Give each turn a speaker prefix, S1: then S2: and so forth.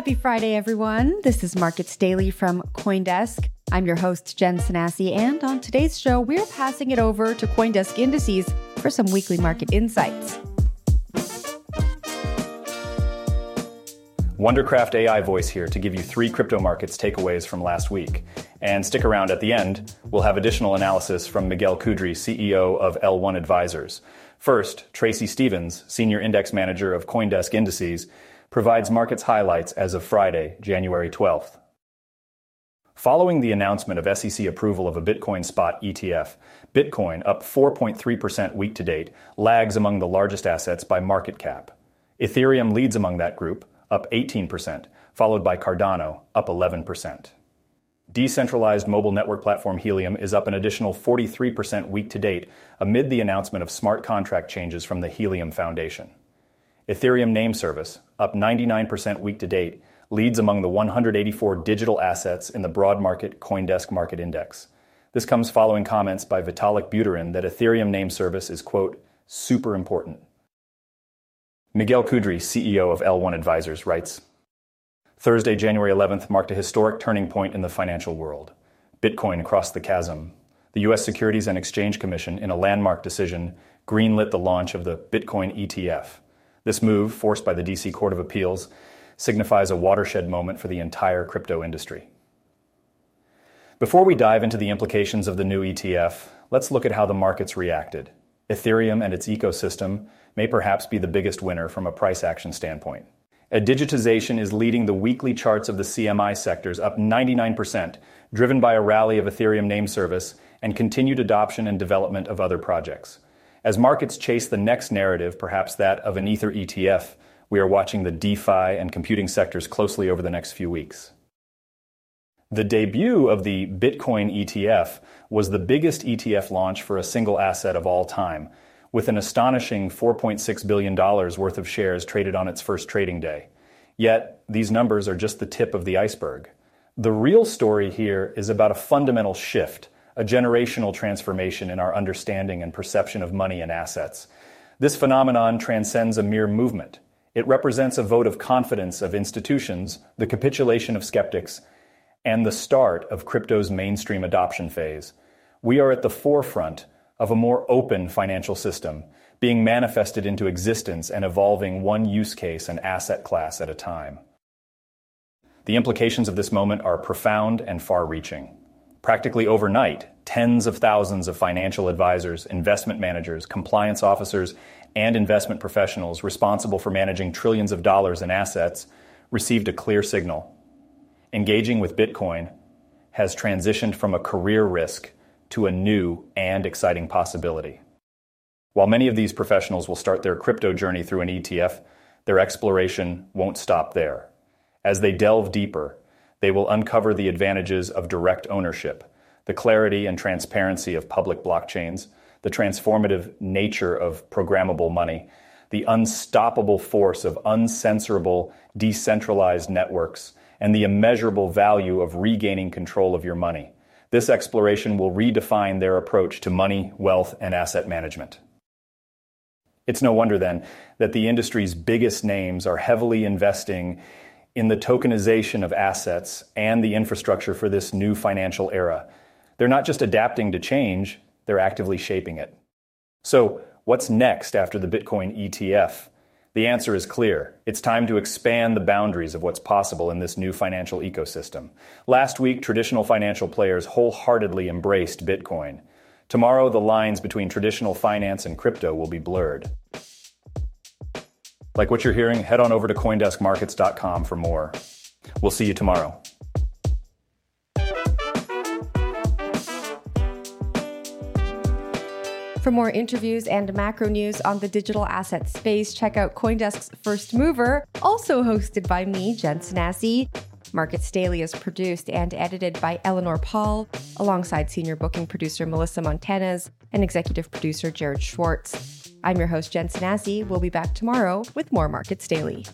S1: Happy Friday, everyone. This is Markets Daily from Coindesk. I'm your host, Jen Sanasie, and on today's show, we're passing it over to Coindesk Indices for some weekly market insights.
S2: Wondercraft AI voice here to give you three crypto markets takeaways from last week. And stick around at the end, we'll have additional analysis from Miguel Kudry, CEO of L1 Advisors. First, Tracy Stephens, Senior Index Manager of Coindesk Indices, provides markets highlights as of Friday, January 12th. Following the announcement of SEC approval of a Bitcoin spot ETF, Bitcoin, up 4.3% week to date, lags among the largest assets by market cap. Ethereum leads among that group, up 18%, followed by Cardano, up 11%. Decentralized mobile network platform Helium is up an additional 43% week to date amid the announcement of smart contract changes from the Helium Foundation. Ethereum name service, up 99% week to date, leads among the 184 digital assets in the broad market Coindesk Market Index. This comes following comments by Vitalik Buterin that Ethereum name service is, quote, super important. Miguel Kudry, CEO of L1 Advisors, writes Thursday, January 11th, marked a historic turning point in the financial world. Bitcoin crossed the chasm. The U.S. Securities and Exchange Commission, in a landmark decision, greenlit the launch of the Bitcoin ETF. This move, forced by the D.C. Court of Appeals, signifies a watershed moment for the entire crypto industry. Before we dive into the implications of the new ETF, let's look at how the markets reacted. Ethereum and its ecosystem may perhaps be the biggest winner from a price action standpoint. A digitization is leading the weekly charts of the CMI sectors up 99%, driven by a rally of Ethereum name service and continued adoption and development of other projects. As markets chase the next narrative, perhaps that of an Ether ETF, we are watching the DeFi and computing sectors closely over the next few weeks. The debut of the Bitcoin ETF was the biggest ETF launch for a single asset of all time, with an astonishing $4.6 billion worth of shares traded on its first trading day. Yet, these numbers are just the tip of the iceberg. The real story here is about a fundamental shift a generational transformation in our understanding and perception of money and assets. This phenomenon transcends a mere movement. It represents a vote of confidence of institutions, the capitulation of skeptics, and the start of crypto's mainstream adoption phase. We are at the forefront of a more open financial system, being manifested into existence and evolving one use case and asset class at a time. The implications of this moment are profound and far reaching. Practically overnight, tens of thousands of financial advisors, investment managers, compliance officers, and investment professionals responsible for managing trillions of dollars in assets received a clear signal. Engaging with Bitcoin has transitioned from a career risk to a new and exciting possibility. While many of these professionals will start their crypto journey through an ETF, their exploration won't stop there. As they delve deeper, they will uncover the advantages of direct ownership, the clarity and transparency of public blockchains, the transformative nature of programmable money, the unstoppable force of uncensorable, decentralized networks, and the immeasurable value of regaining control of your money. This exploration will redefine their approach to money, wealth, and asset management. It's no wonder then that the industry's biggest names are heavily investing in the tokenization of assets and the infrastructure for this new financial era. They're not just adapting to change, they're actively shaping it. So, What's next after the Bitcoin ETF? The answer is clear. It's time to expand the boundaries of what's possible in this new financial ecosystem. Last week, traditional financial players wholeheartedly embraced Bitcoin. Tomorrow, the lines between traditional finance and crypto will be blurred. Like what you're hearing, head on over to coindeskmarkets.com for more. We'll see you tomorrow.
S1: For more interviews and macro news on the digital asset space, check out Coindesk's First Mover, also hosted by me, Jen Sanasie. Markets Daily is produced and edited by Eleanor Pahl, alongside senior booking producer Melissa Montanez and executive producer Jared Schwartz. I'm your host, Jen Sanasie. We'll be back tomorrow with more Markets Daily.